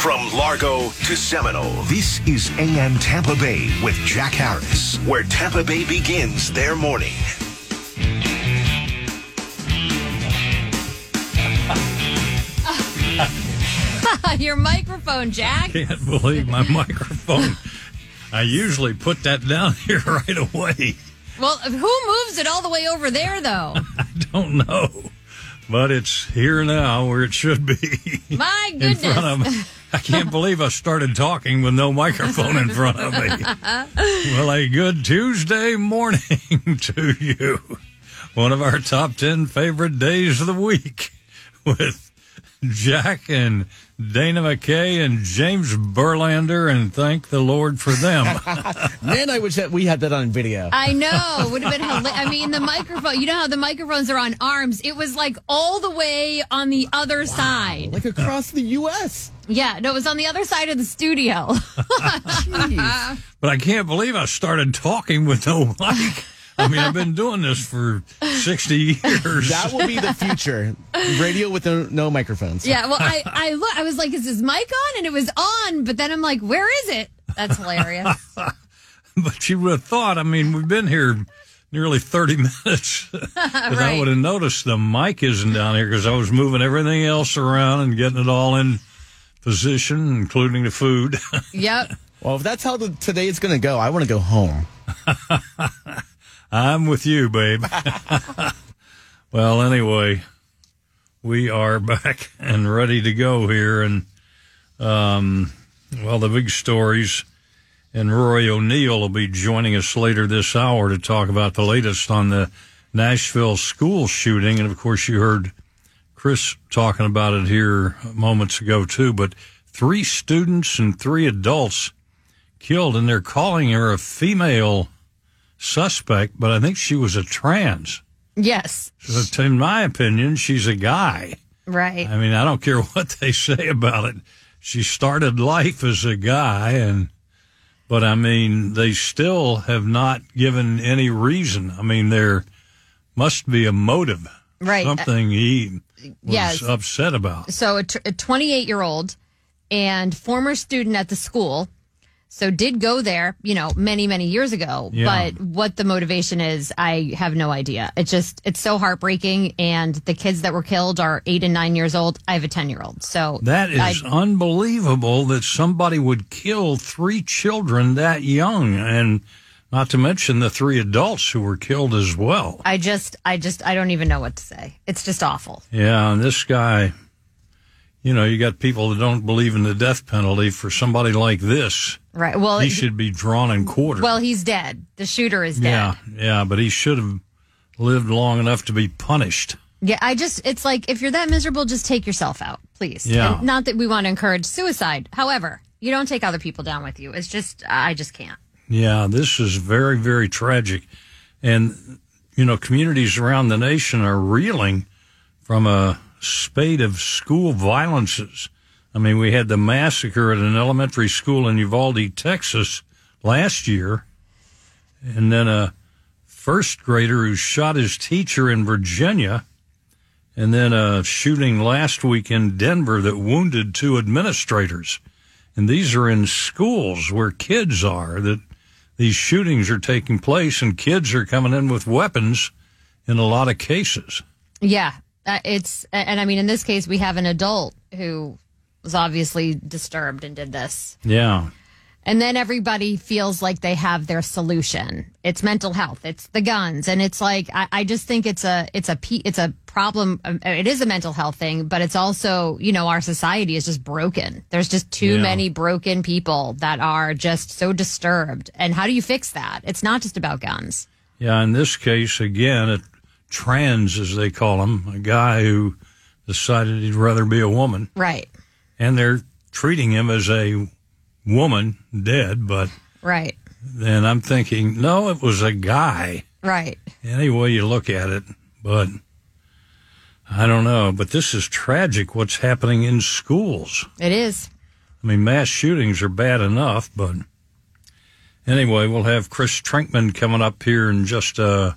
From Largo to Seminole, this is AM Tampa Bay with Jack Harris, where Tampa Bay begins their morning. Your microphone, Jack. I Can't believe my microphone. I usually put that down here right away. Well, who moves it all the way over there, though? I don't know, but it's here now where it should be. My in goodness. Front of me. I can't believe I started talking with no microphone in front of me. well, a good Tuesday morning to you. One of our top 10 favorite days of the week with Jack and Dana McKay and James Burlander, and thank the Lord for them. Man, I wish that we had that on video. I know. It would have been hila- I mean, the microphone, you know how the microphones are on arms? It was like all the way on the other side. Like across the U.S. Yeah, no, it was on the other side of the studio. But I can't believe I started talking with no mic. I mean, I've been doing this for 60 years. that will be the future. Radio with no, no microphones. yeah, well, I, I look, I was like, is this mic on? And it was on, but then I'm like, where is it? That's hilarious. But you would have thought, I mean, we've been here nearly 30 minutes. 'Cause I Right. would have noticed the mic isn't down here because I was moving everything else around and getting it all in position, including the food. yep. Well, if that's how the, today is going to go, I want to go home. I'm with you, babe. well, anyway, we are back and ready to go here. And, um, well, the big stories. And Rory O'Neill will be joining us later this hour to talk about the latest on the Nashville school shooting. And of course, you heard Chris talking about it here moments ago, too. But three students and three adults killed, and they're calling her a female suspect, but I think she was a trans. Yes. So, in my opinion, she's a guy. Right. I mean, I don't care what they say about it. She started life as a guy, and but I mean, they still have not given any reason. I mean, there must be a motive, Right. Something he was Yes. upset about. so a 28 year old and former student at the school so did go there you know many many years ago Yeah. but what the motivation is i have no idea it just it's so heartbreaking and the kids that were killed are eight and nine years old i have a 10 year old so That is I, unbelievable that somebody would kill three children that young, and not to mention the three adults who were killed as well. I just i just i don't even know what to say it's just awful Yeah, and this guy, you know, you got people that don't believe in the death penalty for somebody like this. Right well He should be drawn and quartered. well he's dead the shooter is dead yeah, yeah, but he should have lived long enough to be punished. Yeah, I just, it's like if you're that miserable, just take yourself out, please. Yeah. And not that we want to encourage suicide. However, you don't take other people down with you. It's just, I just can't. Yeah, this is very, very tragic. And, you know, communities around the nation are reeling from a spate of school violences. I mean, we had the massacre at an elementary school in Uvalde, Texas last year, and then a first grader who shot his teacher in Virginia, and then a shooting last week in Denver that wounded two administrators. And these are in schools where kids are that these shootings are taking place and kids are coming in with weapons in a lot of cases. Yeah. Uh, it's, and I mean, in this case, we have an adult who was obviously disturbed and did this. Yeah. And then everybody feels like they have their solution. It's mental health. It's the guns. And it's like, I, I just think it's a, it's a, it's a problem. um, It is a mental health thing, but it's also, you know, our society is just broken. There's just too Yeah. many broken people that are just so disturbed. And how do you fix that? It's not just about guns. Yeah. In this case, again, a trans, as they call him, a guy who decided he'd rather be a woman, Right. And they're treating him as a woman dead. But Right. then I'm thinking, no, it was a guy. Right. Any way you look at it, but I don't know. But this is tragic what's happening in schools. It is. I mean, mass shootings are bad enough, but anyway, we'll have Chris Trinkman coming up here in just a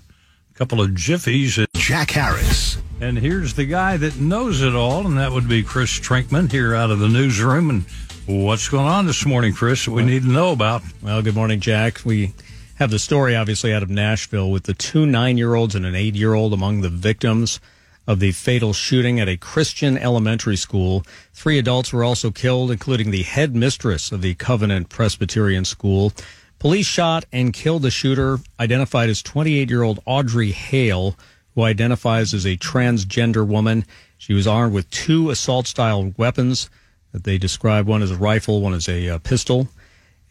couple of jiffies. Jack Harris. And here's the guy that knows it all, and that would be Chris Trinkman here out of the newsroom. And What's going on this morning, Chris, that we need to know about? Well, good morning, Jack. We have the story, obviously, out of Nashville with the two nine year olds and an eight year old among the victims of the fatal shooting at a Christian elementary school. Three adults were also killed, including the head mistress of the Covenant Presbyterian School. Police shot and killed the shooter, identified as 28 year old Audrey Hale, who identifies as a transgender woman. She was armed with two assault style weapons that they describe one as a rifle, one as a uh, pistol.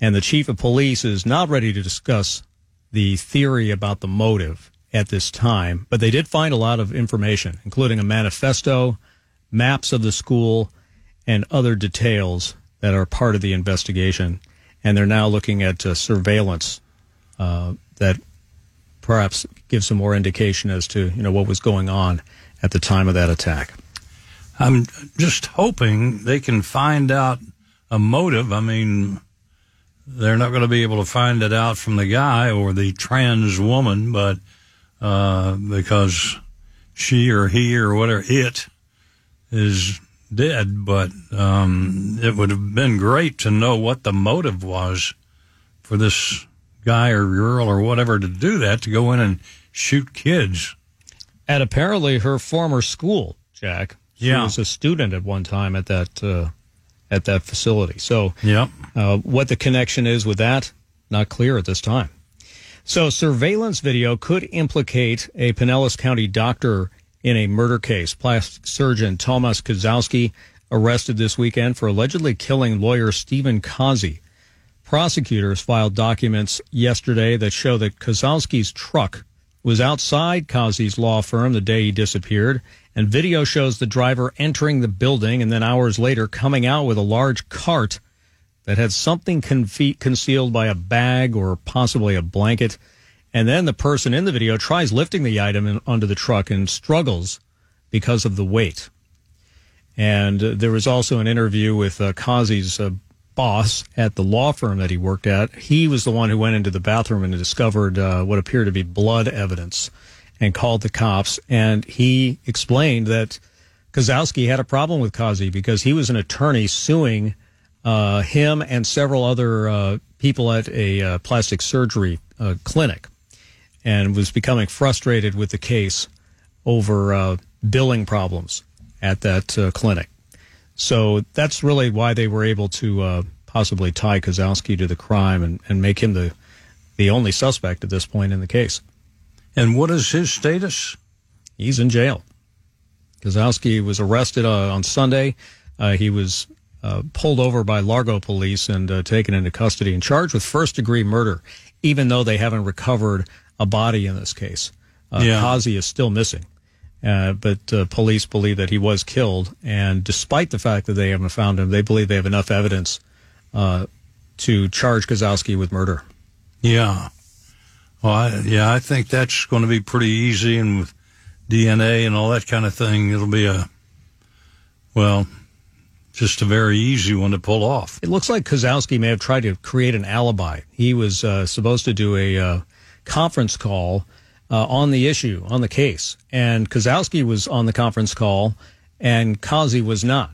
And the chief of police is not ready to discuss the theory about the motive at this time, but they did find a lot of information, including a manifesto, maps of the school, and other details that are part of the investigation. And they're now looking at uh, surveillance uh, that perhaps give some more indication as to you know what was going on at the time of that attack. I'm just hoping they can find out a motive. I mean, they're not going to be able to find it out from the guy or the trans woman, but uh, because she or he or whatever it is dead. But um, it would have been great to know what the motive was for this guy or girl or whatever to do that to go in and shoot kids at apparently her former school, Jack. She Yeah. was a student at one time at that uh, at that facility. So, uh, what the connection is with that, not clear at this time. So, surveillance video could implicate a Pinellas County doctor in a murder case. Plastic surgeon Thomas Kosloski arrested this weekend for allegedly killing lawyer Stephen Kazi. Prosecutors filed documents yesterday that show that Kosloski's truck was outside Kazi's law firm the day he disappeared, and video shows the driver entering the building and then hours later coming out with a large cart that had something confe- concealed by a bag or possibly a blanket. And then the person in the video tries lifting the item in, onto the truck and struggles because of the weight. And uh, there was also an interview with uh, Kazi's uh, boss at the law firm that he worked at. He was the one who went into the bathroom and discovered uh, what appeared to be blood evidence and called the cops. And he explained that Kosloski had a problem with Kazi because he was an attorney suing uh, him and several other uh, people at a uh, plastic surgery uh, clinic and was becoming frustrated with the case over uh, billing problems at that clinic. So that's really why they were able to uh, possibly tie Kosloski to the crime and, and make him the the only suspect at this point in the case. And what is his status? He's in jail. Kosloski was arrested uh, on Sunday. Uh, he was uh, pulled over by Largo police and uh, taken into custody and charged with first degree murder, even though they haven't recovered a body in this case. Uh, Yeah. Kazi is still missing. Uh, but uh, police believe that he was killed, and despite the fact that they haven't found him, they believe they have enough evidence uh, to charge Kosloski with murder. Yeah. Well, I, yeah, I think that's going to be pretty easy, and with DNA and all that kind of thing, it'll be a well, just a very easy one to pull off. It looks like Kosloski may have tried to create an alibi. He was uh, supposed to do a uh, conference call uh, on the issue, on the case. And Kosloski was on the conference call, and Kazi was not.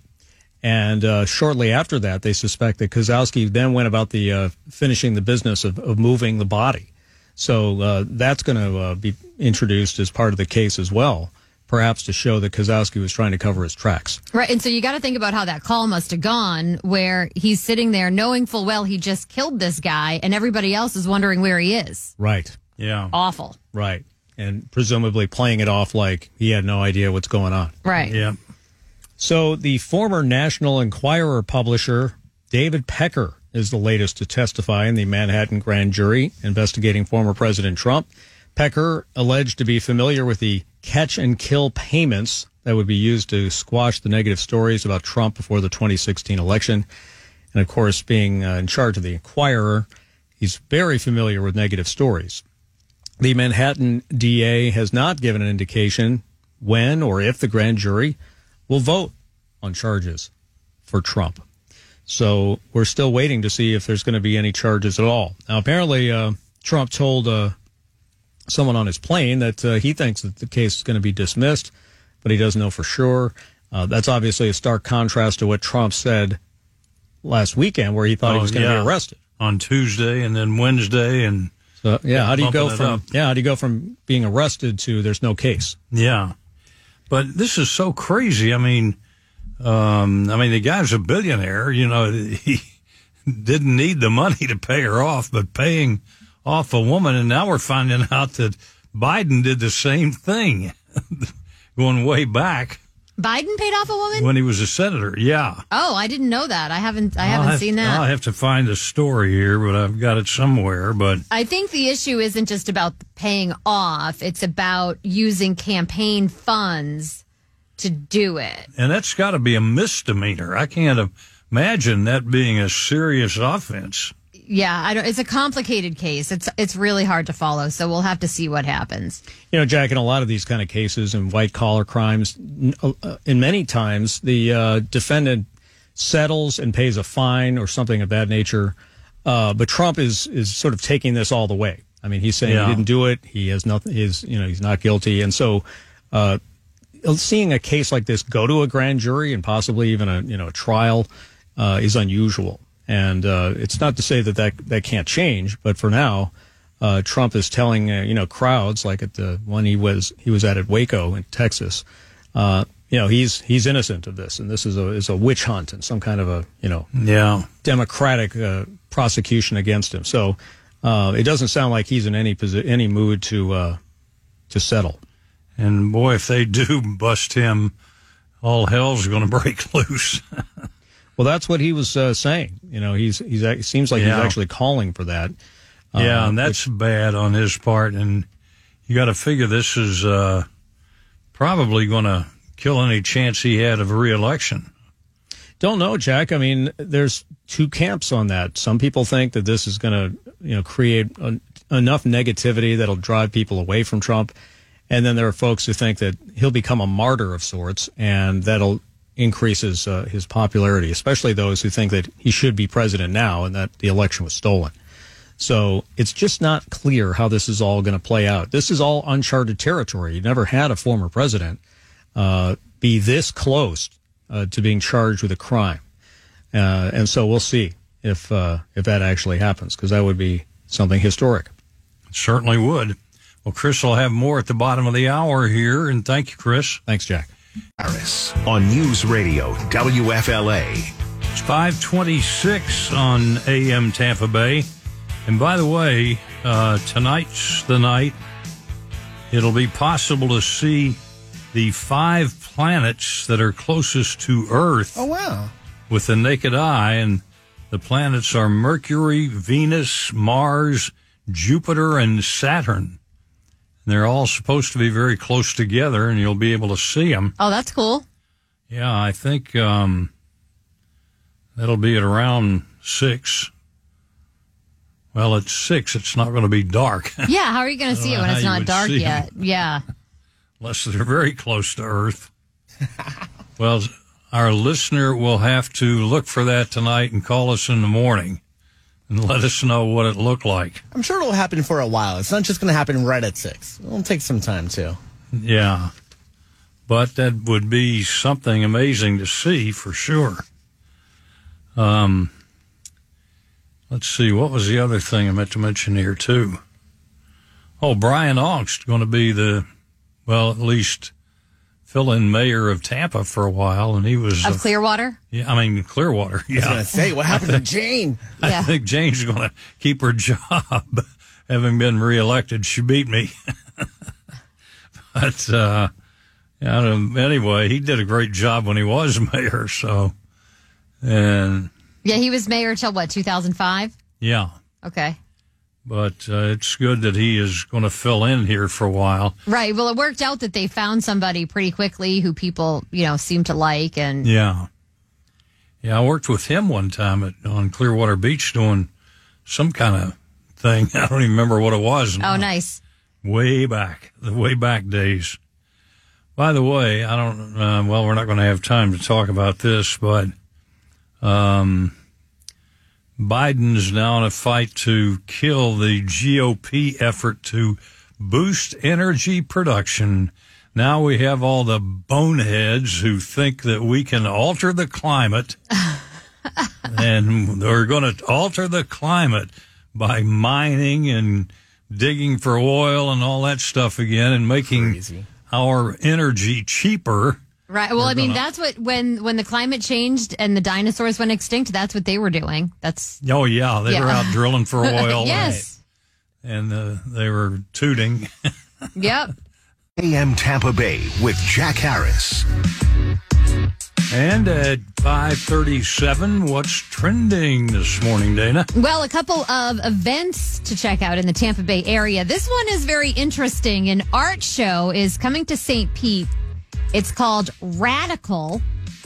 And uh, shortly after that, they suspect that Kosloski then went about the uh, finishing the business of, of moving the body. So uh, that's going to uh, be introduced as part of the case as well, perhaps to show that Kosloski was trying to cover his tracks. Right. And so you got to think about how that call must have gone, where he's sitting there knowing full well he just killed this guy, and everybody else is wondering where he is. Right. Yeah. Awful. Right. And presumably playing it off like he had no idea what's going on. Right. Yeah. So the former National Enquirer publisher, David Pecker, is the latest to testify in the Manhattan grand jury investigating former President Trump. Pecker alleged to be familiar with the catch and kill payments that would be used to squash the negative stories about Trump before the 2016 election. And of course, being uh, in charge of the Enquirer, he's very familiar with negative stories. The Manhattan DA has not given an indication when or if the grand jury will vote on charges for Trump. So we're still waiting to see if there's going to be any charges at all. Now, apparently, uh, Trump told uh, someone on his plane that uh, he thinks that the case is going to be dismissed, but he doesn't know for sure. Uh, that's obviously a stark contrast to what Trump said last weekend where he thought he Oh, was going to yeah. be arrested. on Tuesday and then Wednesday and So yeah, how do you go from yeah how do you go from being arrested to there's no case? yeah. But this is so crazy. I mean, um, I mean the guy's a billionaire. You know, he didn't need the money to pay her off, but paying off a woman, and now we're finding out that Biden did the same thing, going way back Biden paid off a woman? when he was a senator. Yeah. Oh, I didn't know that. I haven't. I I'll haven't have- seen that. I'll have to find the story here, but I've got it somewhere. But I think the issue isn't just about paying off; it's about using campaign funds to do it. and that's got to be a misdemeanor. I can't imagine that being a serious offense. Yeah, I don't. It's a complicated case. It's it's really hard to follow. So we'll have to see what happens. You know, Jack, in a lot of these kind of cases and white collar crimes, uh, in many times the uh, defendant settles and pays a fine or something of that nature. Uh, but Trump is is sort of taking this all the way. I mean, he's saying Yeah. he didn't do it. He has nothing. He's you know he's not guilty, and so. Uh, Seeing a case like this go to a grand jury and possibly even a you know a trial uh, is unusual, and uh, it's not to say that, that that can't change. But for now, uh, Trump is telling uh, you know crowds like at the one he was he was at at Waco in Texas, uh, you know he's he's innocent of this, and this is a is a witch hunt and some kind of a you know Yeah. democratic uh, prosecution against him. So uh, it doesn't sound like he's in any posi- any mood to uh, to settle. And boy, if they do bust him, all hell's going to break loose. Well, that's what he was uh, saying. You know, he's he's it seems like Yeah. he's actually calling for that. yeah, Uh, and that's bad on his part. And you got to figure this is uh, probably going to kill any chance he had of reelection. Don't know, Jack. I mean, there's two camps on that. Some people think that this is going to, you know, create en- enough negativity that'll drive people away from Trump, and then there are folks who think that he'll become a martyr of sorts, and that'll increase his uh, his popularity. Especially those who think that he should be president now, and that the election was stolen. So it's just not clear how this is all going to play out. This is all uncharted territory. You never had a former president uh, be this close uh, to being charged with a crime, uh, and so we'll see if uh, if that actually happens because that would be something historic. Certainly would. Well, Chris will have more at the bottom of the hour here. And thank you, Chris. Thanks, Jack. Harris on News Radio WFLA. It's 526 on AM Tampa Bay. And by the way, uh, tonight's the night. It'll be possible to see the five planets that are closest to Earth Oh, wow. with the naked eye. And the planets are Mercury, Venus, Mars, Jupiter, and Saturn. They're all supposed to be very close together, and you'll be able to see them. Oh, that's cool. Yeah, I think um, that'll be at around six. Well, at six, it's not going to be dark Yeah, how are you going to see it when it's not dark yet? Yeah. unless they're very close to Earth. well, our listener will have to look for that tonight and call us in the morning and let us know what it looked like. I'm sure it'll happen for a while. It's not just going to happen right at six. It'll take some time too. Yeah. But that would be something amazing to see for sure. Um, let's see. What was the other thing I meant to mention here, too? Oh, Brian Aungst going to be the, well, at least fill in mayor of Tampa for a while. And he was, Of uh, Clearwater? yeah, I mean, Clearwater. Yeah. I was going Yeah. to say, what happened to Jane? I Yeah. think Jane's going to keep her job, having been reelected. She beat me. but uh, I don't- anyway, he did a great job when he was mayor. So, and Yeah, he was mayor till what, 2005? yeah, Okay. But uh, it's good that he is going to fill in here for a while. Right. Well, it worked out that they found somebody pretty quickly who people, you know, seem to like. And Yeah, yeah, I worked with him one time at, on Clearwater Beach doing some kind of thing. I don't even remember what it was. oh, nice. way back, the way back days. By the way, I don't. Uh, well, we're not going to have time to talk about this, but um, Biden's now in a fight to kill the GOP effort to boost energy production. Now we have all the boneheads who think that we can alter the climate and they're going to alter the climate by mining and digging for oil and all that stuff again and making Crazy. our energy cheaper. Right. Well, I mean, gonna- that's what when when the climate changed and the dinosaurs went extinct. That's what they were doing. That's Oh yeah, they were out drilling for oil. yes. and uh, they were tooting. Yep. AM Tampa Bay with Jack Harris. And at 537, what's trending this morning, Dana? Well, a couple of events to check out in the Tampa Bay area. This one is very interesting. An art show is coming to St. Pete. It's called Radical,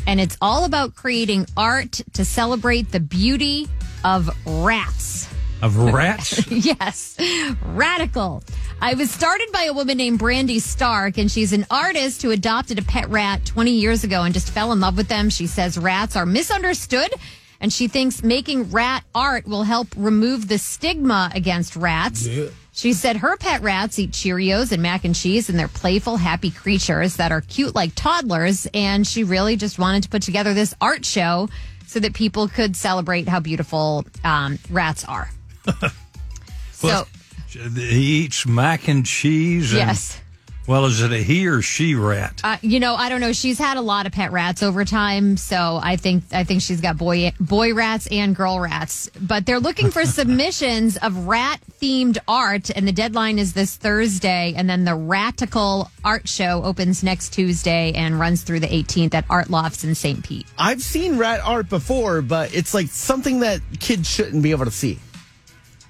and it's all about creating art to celebrate the beauty of rats. Of rats? yes, radical. I was started by a woman named Brandy Stark, and she's an artist who adopted a pet rat 20 years ago and just fell in love with them. She says rats are misunderstood, and she thinks making rat art will help remove the stigma against rats. She said her pet rats eat Cheerios and mac and cheese, and they're playful, happy creatures that are cute like toddlers. And she really just wanted to put together this art show so that people could celebrate how beautiful um, rats are. so, he eats mac and cheese. And, yes. Well, is it a he or she rat? Uh, you know, I don't know. She's had a lot of pet rats over time, so I think I think she's got boy boy rats and girl rats. But they're looking for submissions of rat themed art, and the deadline is this Thursday. And then the Ratical Art Show opens next Tuesday and runs through the 18th at Art Lofts in St. Pete. I've seen rat art before, but it's like something that kids shouldn't be able to see.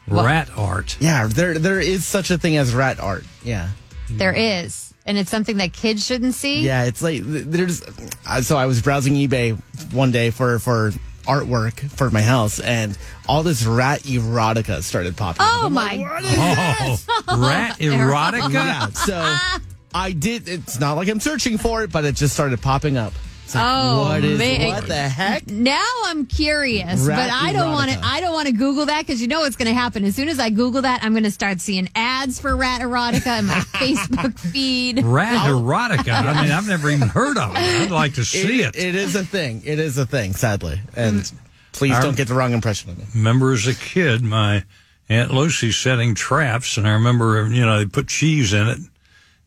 rat art. Yeah, there there is such a thing as rat art. Yeah. There is, and it's something that kids shouldn't see. Yeah, it's like there's. uh, So I was browsing eBay one day for for artwork for my house, and all this rat erotica started popping. Oh I'm my! like, what is Oh, rat erotica? Yeah, so I did. It's not like I'm searching for it, but it just started popping up. It's like, Oh, what is man. what the heck? Now I'm curious, Rat but I don't want to. I don't want to Google that because you know what's going to happen. As soon as I Google that, I'm going to start seeing ads for rat erotica in my Facebook feed. Rat erotica. I mean, I've never even heard of it. I'd like to see it. It is a thing. It is a thing. Sadly, and mm. please Our- don't get the wrong impression of me. remember as a kid, my Aunt Lucy setting traps, and I remember, you know, they put cheese in it,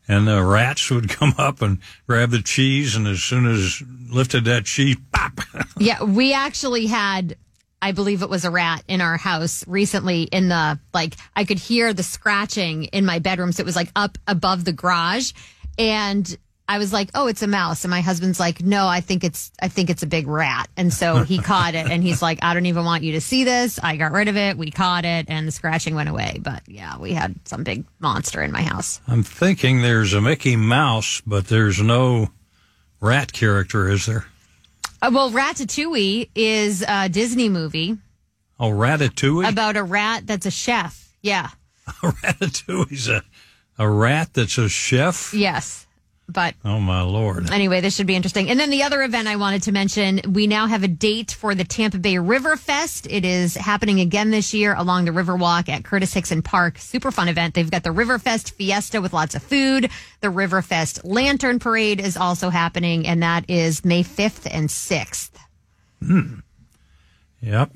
and the rats would come up and grab the cheese, and as soon as lifted that cheese, pop. Yeah, we actually had. I believe it was a rat in our house recently in the like I could hear the scratching in my bedroom so it was like up above the garage and I was like, "Oh, it's a mouse." And my husband's like, "No, I think it's I think it's a big rat." And so he caught it and he's like, "I don't even want you to see this." I got rid of it. We caught it and the scratching went away. But yeah, we had some big monster in my house. I'm thinking there's a Mickey Mouse, but there's no rat character, is there? Uh, well, Ratatouille is a Disney movie Oh, Ratatouille? about a rat that's a chef. Yeah. Ratatouille's a, a rat that's a chef? Yes. But Oh, my Lord. Anyway, this should be interesting. And then the other event I wanted to mention, we now have a date for the Tampa Bay River Fest. It is happening again this year along the Riverwalk at Curtis Hixon Park. Super fun event. They've got the River Fest Fiesta with lots of food. The River Fest Lantern Parade is also happening, and that is May 5th and 6th. Hmm. Yep.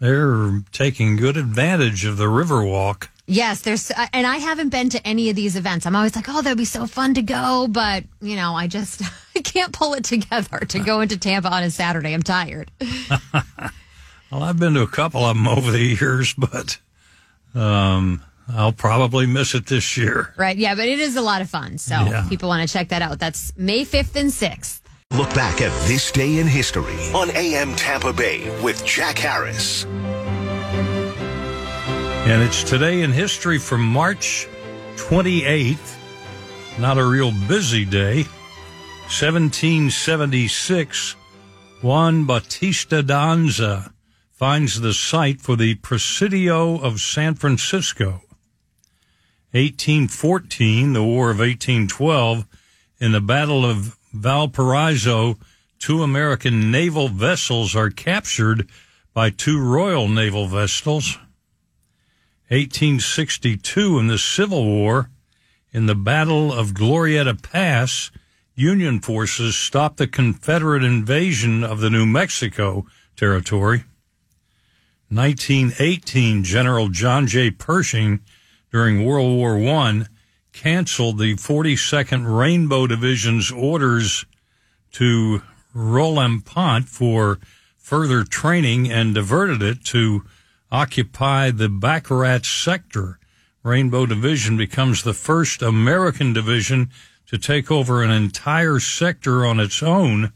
They're taking good advantage of the Riverwalk. Yes, there's, uh, and I haven't been to any of these events. I'm always like, oh, that'd be so fun to go, but you know, I just I can't pull it together to go into Tampa on a Saturday. I'm tired. Well, I've been to a couple of them over the years, but um, I'll probably miss it this year. Right. Yeah, but it is a lot of fun. So Yeah. people want to check that out. That's May 5th and 6th. Look back at this day in history on AM Tampa Bay with Jack Harris. And it's today in history from March 28th. Not a real busy day. 1776, Juan Bautista de Anza finds the site for the Presidio of San Francisco. 1814, the War of 1812, in the Battle of Valparaiso, two American naval vessels are captured by two Royal Naval vessels. 1862 in the Civil War, in the Battle of Glorieta Pass, Union forces stopped the Confederate invasion of the New Mexico territory. 1918, General John J. Pershing, during World War I, canceled the 42nd Rainbow Division's orders to Rolampont for further training and diverted it to occupy the Baccarat sector. Rainbow Division becomes the first American division to take over an entire sector on its own,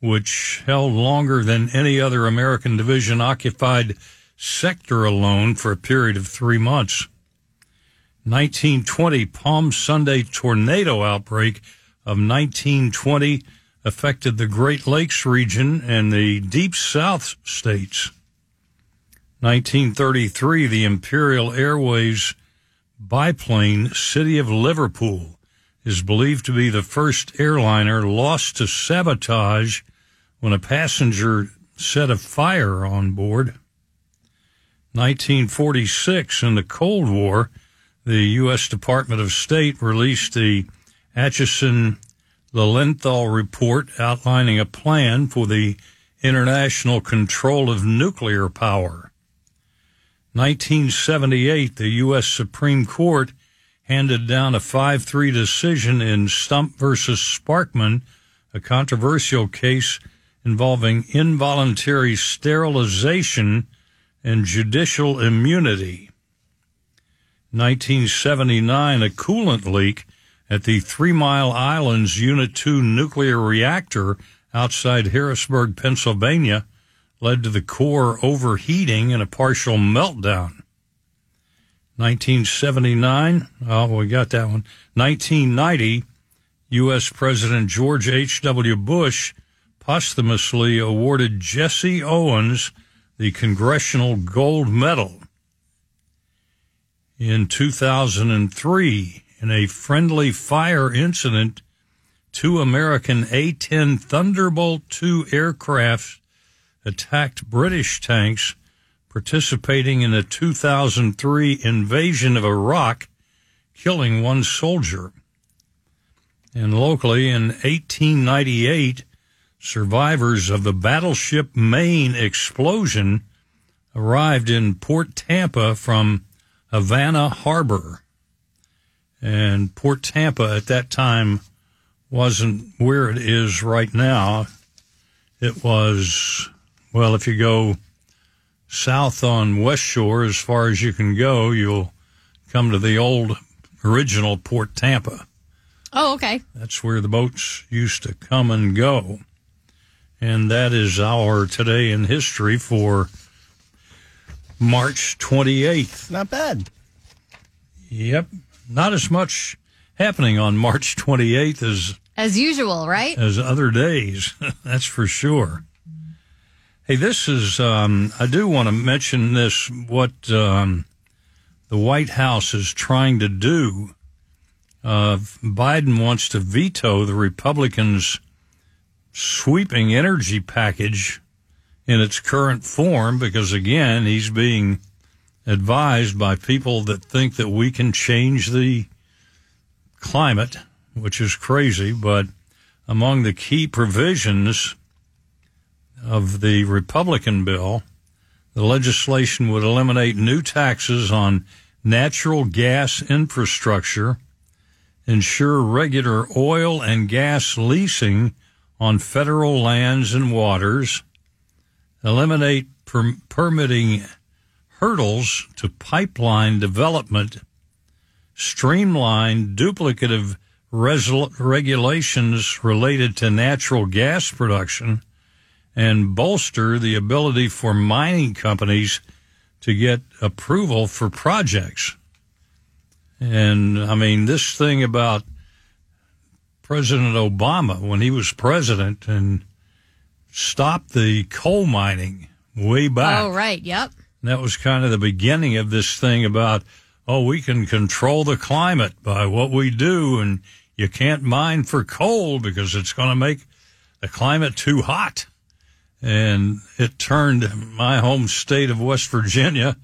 which held longer than any other American division occupied sector alone for a period of three months. 1920 Palm Sunday tornado outbreak of 1920 affected the Great Lakes region and the Deep South states. 1933 the Imperial Airways biplane City of Liverpool is believed to be the first airliner lost to sabotage when a passenger set a fire on board. 1946 in the Cold War the U.S. Department of State released the Acheson Lilienthal report outlining a plan for the international control of nuclear power. 1978, the U.S. Supreme Court handed down a 5-3 decision in Stump versus Sparkman, a controversial case involving involuntary sterilization and judicial immunity. 1979, a coolant leak at the Three Mile Islands Unit 2 nuclear reactor outside Harrisburg, Pennsylvania, led to the core overheating and a partial meltdown. 1979, oh, we got that one. 1990, U.S. President George H.W. Bush posthumously awarded Jesse Owens the Congressional Gold Medal in 2003 in a friendly fire incident. Two American A 10 Thunderbolt II aircraft attacked British tanks participating in a 2003 invasion of Iraq, killing one soldier. And locally in 1898, survivors of the battleship Maine explosion arrived in Port Tampa from Havana Harbor. And Port Tampa at that time wasn't where it is right now. It was, well, if you go south on West Shore as far as you can go, you'll come to the old original Port Tampa. Oh, okay. That's where the boats used to come and go. And that is our today in history for March 28th. Not bad. Yep. Not as much happening on March 28th as as usual, right? As other days. That's for sure. Hey, this is um, I do want to mention this what um, the White House is trying to do. Uh, Biden wants to veto the Republicans' sweeping energy package in its current form because, again, he's being advised by people that think that we can change the climate, which is crazy. But among the key provisions of the Republican bill, the legislation would eliminate new taxes on natural gas infrastructure, ensure regular oil and gas leasing on federal lands and waters, eliminate per- permitting hurdles to pipeline development, streamline duplicative regulations related to natural gas production, and bolster the ability for mining companies to get approval for projects. And I mean, this thing about President Obama when he was president and stopped the coal mining way back. Oh, right. Yep. And that was kind of the beginning of this thing about, oh, we can control the climate by what we do, and you can't mine for coal because it's going to make the climate too hot. And it turned my home state of West Virginia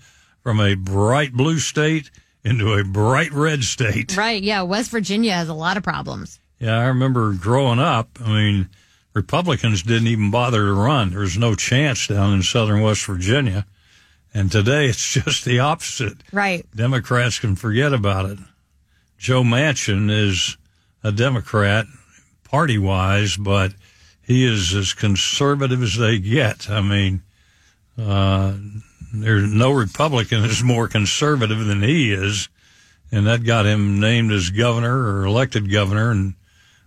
from a bright blue state into a bright red state. Right. Yeah. West Virginia has a lot of problems. Yeah. I remember growing up. I mean, Republicans didn't even bother to run. There was no chance down in southern West Virginia. And today it's just the opposite. Right. Democrats can forget about it. Joe Manchin is a Democrat party wise, but he is as conservative as they get. I mean, uh, there's no Republican is more conservative than he is. And that got him named as governor or elected governor and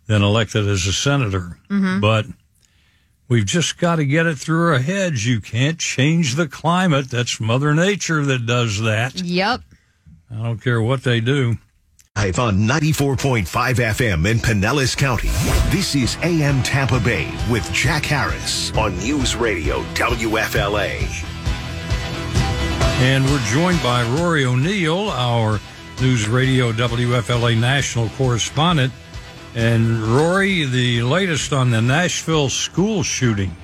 then elected as a senator. But we've just got to get it through our heads. You can't change the climate. That's Mother Nature that does that. Yep. I don't care what they do. Live on 94.5 FM in Pinellas County. This is AM Tampa Bay with Jack Harris on News Radio WFLA. And we're joined by Rory O'Neill, our News Radio WFLA national correspondent. And Rory, the latest on the Nashville school shooting.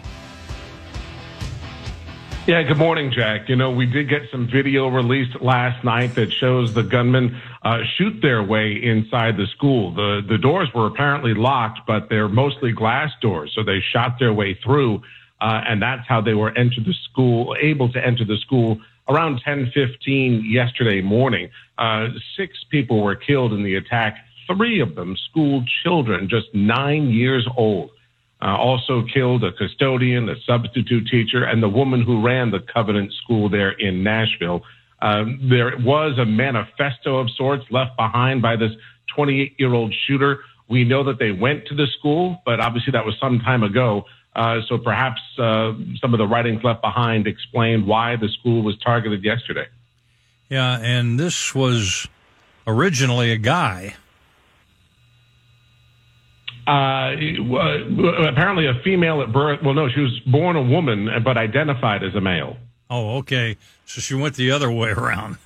Yeah, good morning, Jack. You know, we did get some video released last night that shows the gunmen uh, shoot their way inside the school. The the doors were apparently locked, but they're mostly glass doors, so they shot their way through, uh, and that's how they were entered the school, able to enter the school around 10:15 yesterday morning. Uh, six people were killed in the attack. Three of them school children, just nine years old uh, also killed a custodian, a substitute teacher, and the woman who ran the Covenant School there in Nashville. Um, there was a manifesto of sorts left behind by this 28 year old shooter. We know that they went to the school, but obviously that was some time ago. Uh, so perhaps uh, some of the writings left behind explained why the school was targeted yesterday. Yeah, and this was originally a guy. Uh, uh, apparently a female at birth. Well, no, she was born a woman, but identified as a male. Oh, okay. So she went the other way around.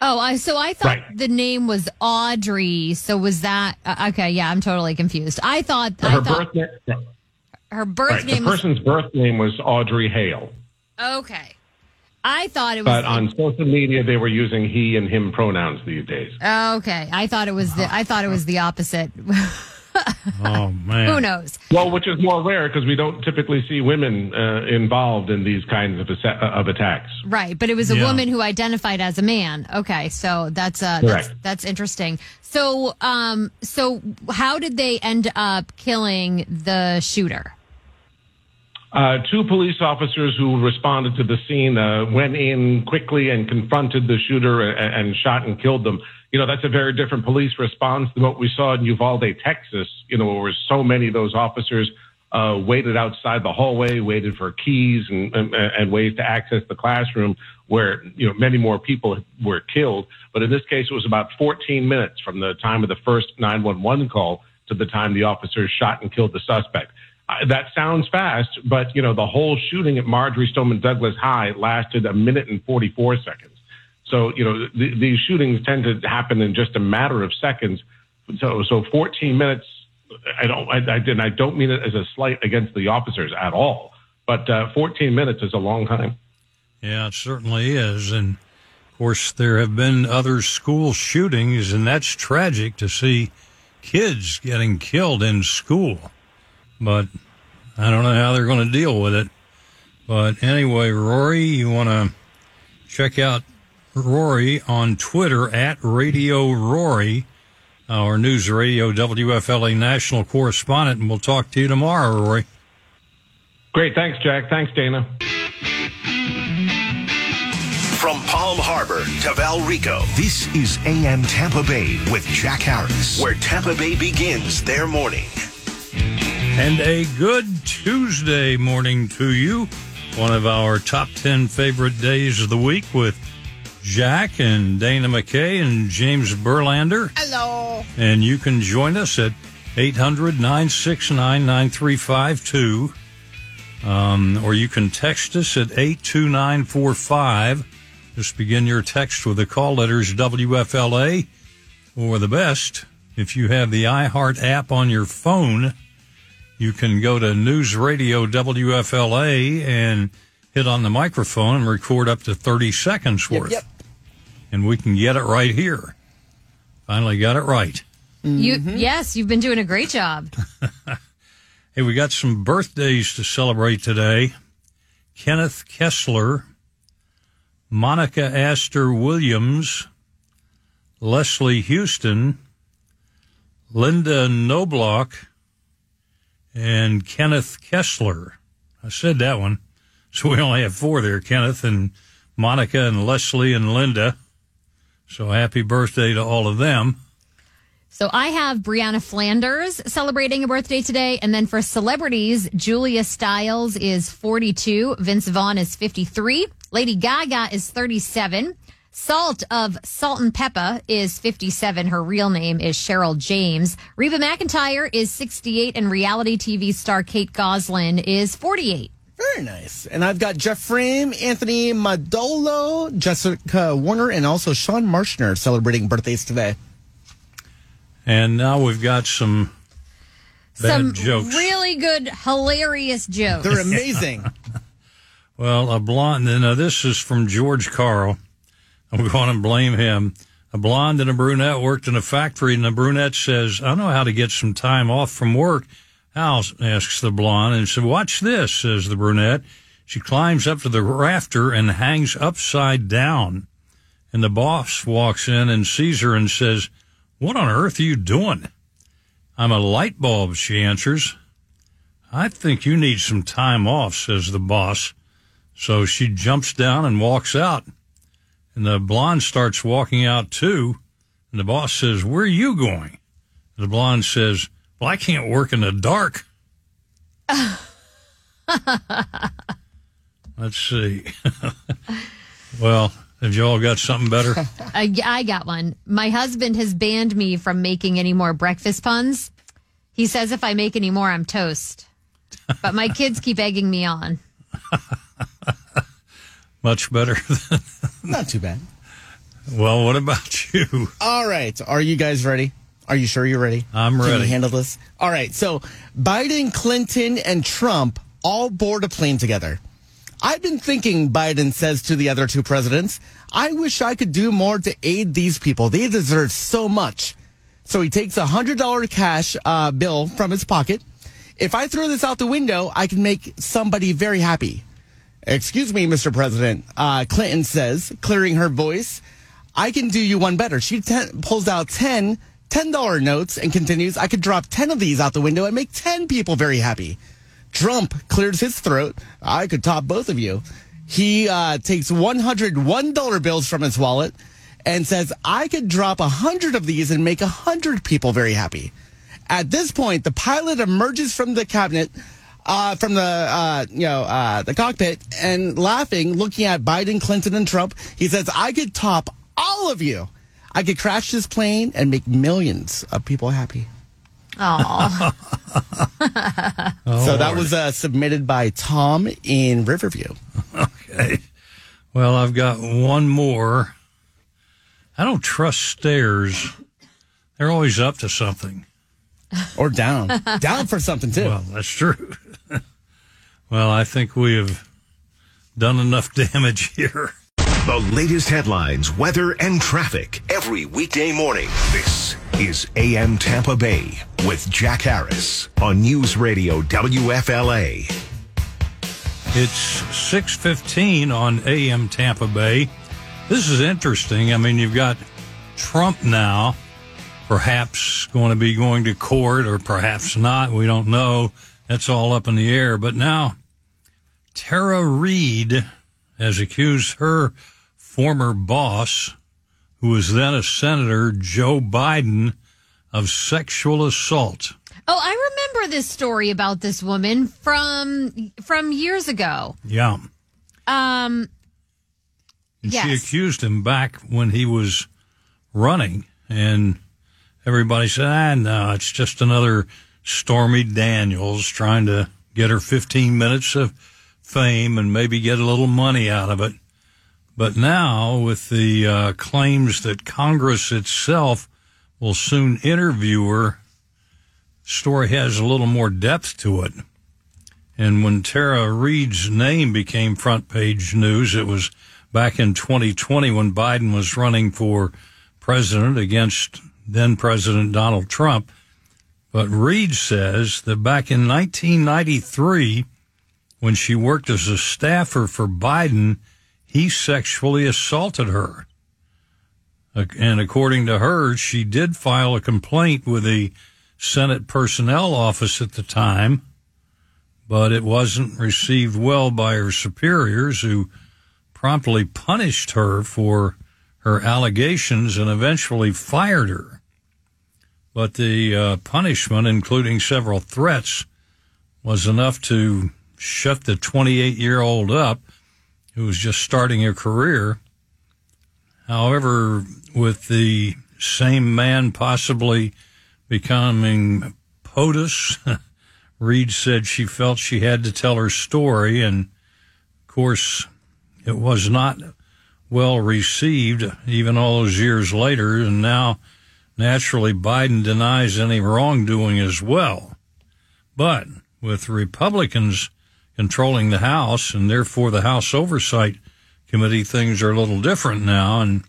Oh, I so I thought Right. the name was Audrey. So was that uh, okay? Yeah, I'm totally confused. I thought I Her thought birth name, her birth right, the name was person's birth name was Audrey Hale. okay. I thought it was But on social media, they were using he and him pronouns these days. okay. I thought it was the I thought it was the opposite. Oh, man. Who knows? Well, which is more rare because we don't typically see women uh, involved in these kinds of, assa- of attacks. Right, but it was a Yeah. woman who identified as a man. Okay, so that's uh that's that's interesting. So um so how did they end up killing the shooter? Uh, two police officers who responded to the scene uh, went in quickly and confronted the shooter and, and shot and killed them. You know, that's a very different police response than what we saw in Uvalde, Texas, you know, where so many of those officers uh, waited outside the hallway, waited for keys and, and, and ways to access the classroom where, you know, many more people were killed. But in this case, it was about 14 minutes from the time of the first 911 call to the time the officers shot and killed the suspect. Uh, that sounds fast, but you know the whole shooting at Marjorie Stoneman Douglas High lasted a minute and 44 seconds. So you know th- these shootings tend to happen in just a matter of seconds. So so 14 minutes. I don't I, I did I don't mean it as a slight against the officers at all, but uh, 14 minutes is a long time. Yeah, it certainly is. And of course, there have been other school shootings, and that's tragic to see kids getting killed in school. But I don't know how they're going to deal with it. But anyway, Rory, you want to check out Rory on Twitter at Radio Rory, our News Radio WFLA national correspondent, and we'll talk to you tomorrow, Rory. Great, thanks, Jack. Thanks, Dana. From Palm Harbor to Valrico, this is AM Tampa Bay with Jack Harris, where Tampa Bay begins their morning. And a good Tuesday morning to you. One of our top 10 favorite days of the week with Jack and Dana McKay and James Burlander. Hello. And you can join us at 800 969 9352. Um, or you can text us at 82945. Just begin your text with the call letters WFLA. Or the best, if you have the iHeart app on your phone, you can go to News Radio WFLA and hit on the microphone and record up to 30 seconds worth. yep. And we can get it right here. Finally got it right. You mm-hmm. yes, you've been doing a great job. Hey, we got some birthdays to celebrate today. Kenneth Kessler, Monica Astor Williams, Leslie Houston, Linda Noblock, and Kenneth Kessler. I said that one. So we only have four there Kenneth and Monica and Leslie and Linda. So happy birthday to all of them. So I have Brianna Flanders celebrating a birthday today. And then for celebrities, Julia Stiles is 42. Vince Vaughn is 53. Lady Gaga is 37. Salt of Salt-N-Pepa is 57. Her real name is Cheryl James. Reba McEntire is 68 and reality TV star Kate Gosselin is 48. Very nice. And I've got Jeff Frame, Anthony Madolo, Jessica Warner, and also Sean Marshner celebrating birthdays today. And now we've got some bad Some jokes. really good, hilarious jokes. They're amazing. Well, a blonde, and uh, this is from George Carl. I'm going to blame him. A blonde and a brunette worked in a factory, and the brunette says, I know how to get some time off from work. How? asks the blonde, and said, Watch this, says the brunette. She climbs up to the rafter and hangs upside down. And the boss walks in and sees her and says, What on earth are you doing? I'm a light bulb, she answers. I think you need some time off, says the boss. So she jumps down and walks out. And the blonde starts walking out too. And the boss says, Where are you going? The blonde says, Well, I can't work in the dark. Let's see. well, have you all got something better? I, I got one. My husband has banned me from making any more breakfast puns. He says if I make any more, I'm toast. But my kids keep egging me on. Much better. Not too bad. well, what about you? All right. Are you guys ready? Are you sure you're ready? I'm Can ready. you handle this? All right. So Biden, Clinton, and Trump all board a plane together. I've been thinking, Biden says to the other two presidents, I wish I could do more to aid these people. They deserve so much. So he takes a hundred dollar cash uh, bill from his pocket. If I throw this out the window, I can make somebody very happy. Excuse me, Mr. President. Uh, Clinton says, clearing her voice. I can do you one better. She ten, pulls out 10 $10 notes and continues, I could drop 10 of these out the window and make 10 people very happy. Trump clears his throat. I could top both of you. He uh, takes $101 bills from his wallet and says, I could drop 100 of these and make 100 people very happy. At this point, the pilot emerges from the cabinet, uh, from the, uh, you know, uh, the cockpit and laughing, looking at Biden, Clinton, and Trump. He says, I could top all of you. I could crash this plane and make millions of people happy. Oh, so that was uh, submitted by Tom in Riverview. Okay. Well, I've got one more. I don't trust stairs. They're always up to something. Or down. down for something, too. Well, that's true. well, I think we have done enough damage here. The latest headlines, weather, and traffic every weekday morning. This is AM Tampa Bay with Jack Harris on News Radio WFLA. It's 6:15 on AM Tampa Bay. This is interesting. I mean, you've got Trump now perhaps going to be going to court or perhaps not. We don't know. That's all up in the air. But now Tara Reade has accused her former boss, who was then a senator, Joe Biden, of sexual assault. oh, I remember this story about this woman from from years ago. Yeah. Um, And Yes. she accused him back when he was running, and everybody said, ah, no, it's just another Stormy Daniels trying to get her 15 minutes of fame and maybe get a little money out of it. But now, with the uh, claims that Congress itself will soon interview her, story has a little more depth to it. And when Tara Reade's name became front page news, it was back in 2020 when Biden was running for president against then President Donald Trump. But Reid says that back in 1993, when she worked as a staffer for Biden, he sexually assaulted her. And according to her, she did file a complaint with the Senate Personnel Office at the time, but it wasn't received well by her superiors who promptly punished her for her allegations and eventually fired her. But the uh, punishment, including several threats, was enough to shut the 28 year old up who was just starting her career. However, with the same man possibly becoming POTUS, Reade said she felt she had to tell her story. And of course, it was not well received even all those years later. And now, naturally, Biden denies any wrongdoing as well. But with Republicans controlling the House and therefore the House Oversight Committee, things are a little different now. And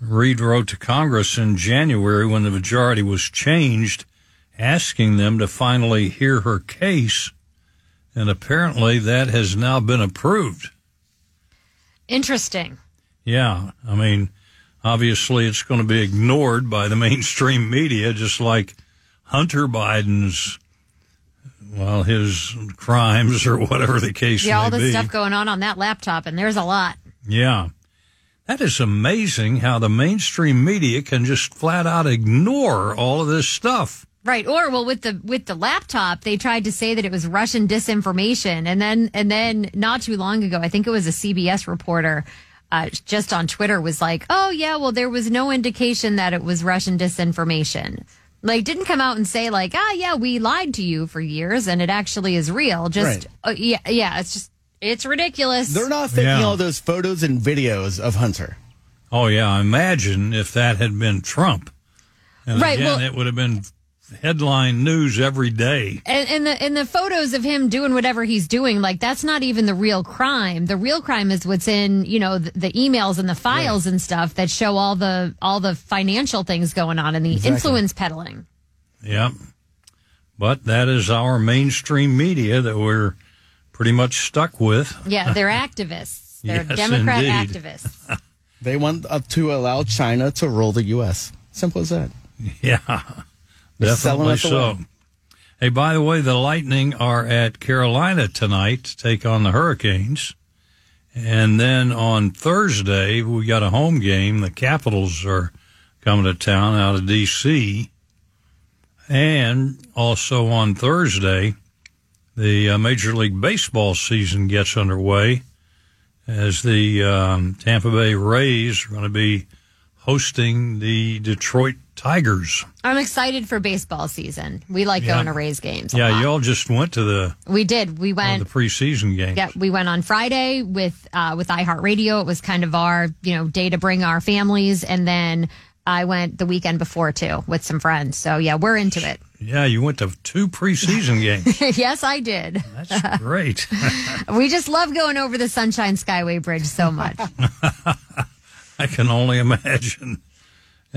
Reade wrote to Congress in January when the majority was changed, asking them to finally hear her case. And apparently that has now been approved. Interesting. Yeah. I mean, obviously it's going to be ignored by the mainstream media, just like Hunter Biden's, well, his crimes or whatever the case Yeah, all the be. stuff going on on that laptop, and there's a lot. Yeah. That is amazing how the mainstream media can just flat out ignore all of this stuff. Right. Or well with the with the laptop, they tried to say that it was Russian disinformation. And then and then not too long ago, I think it was a CBS reporter uh, just on Twitter was like, "Oh yeah, well there was no indication that it was Russian disinformation." Like didn't come out and say like, "Ah yeah, we lied to you for years and it actually is real." Just Right. uh, yeah, yeah, it's just it's ridiculous. They're not faking Yeah. all those photos and videos of Hunter. Oh yeah, imagine if that had been Trump. And Right, again, well- it would have been headline news every day. And, and the and the photos of him doing whatever he's doing, like that's not even the real crime. The real crime is what's in you know the, the emails and the files and stuff that show all the all the financial things going on and the influence peddling. Yep. But that is our mainstream media that we're pretty much stuck with. Yeah, they're activists. They're Yes, Democrat indeed. activists. They want uh, to allow China to rule the U.S. Simple as that. Yeah, They're definitely so. Hey, by the way, the Lightning are at Carolina tonight to take on the Hurricanes. And then on Thursday, we got a home game. The Capitals are coming to town out of D.C. And also on Thursday, the uh, Major League Baseball season gets underway as the um, Tampa Bay Rays are going to be hosting the Detroit Tigers. I'm excited for baseball season. We like Yeah. going to Rays games. Yeah, y'all just went to the, we did. We went. the preseason game. Yeah, we went on Friday with uh, with iHeartRadio. It was kind of our you know day to bring our families, and then I went the weekend before too with some friends. So yeah, we're into it. Yeah, you went to two preseason games. yes, I did. That's great. We just love going over the Sunshine Skyway Bridge so much. I can only imagine.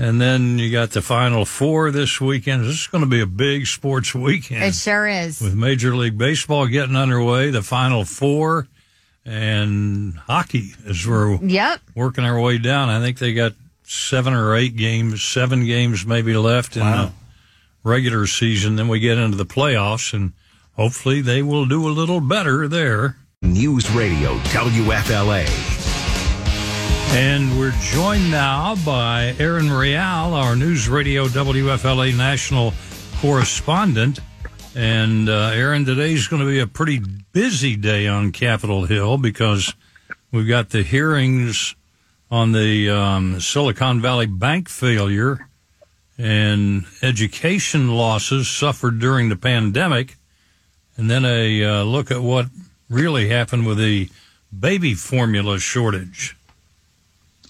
And then you got the Final Four this weekend. This is going to be a big sports weekend it sure is. with Major League Baseball getting underway, the Final Four, and hockey as we're Yep. working our way down. I think they got seven or eight games, seven games maybe left in the regular season. Then we get into the playoffs, and hopefully they will do a little better there. News Radio WFLA. And we're joined now by Aaron Real, our News Radio WFLA national correspondent. And uh, Aaron, today's going to be a pretty busy day on Capitol Hill because we've got the hearings on the um, Silicon Valley bank failure and education losses suffered during the pandemic, and then a uh, look at what really happened with the baby formula shortage.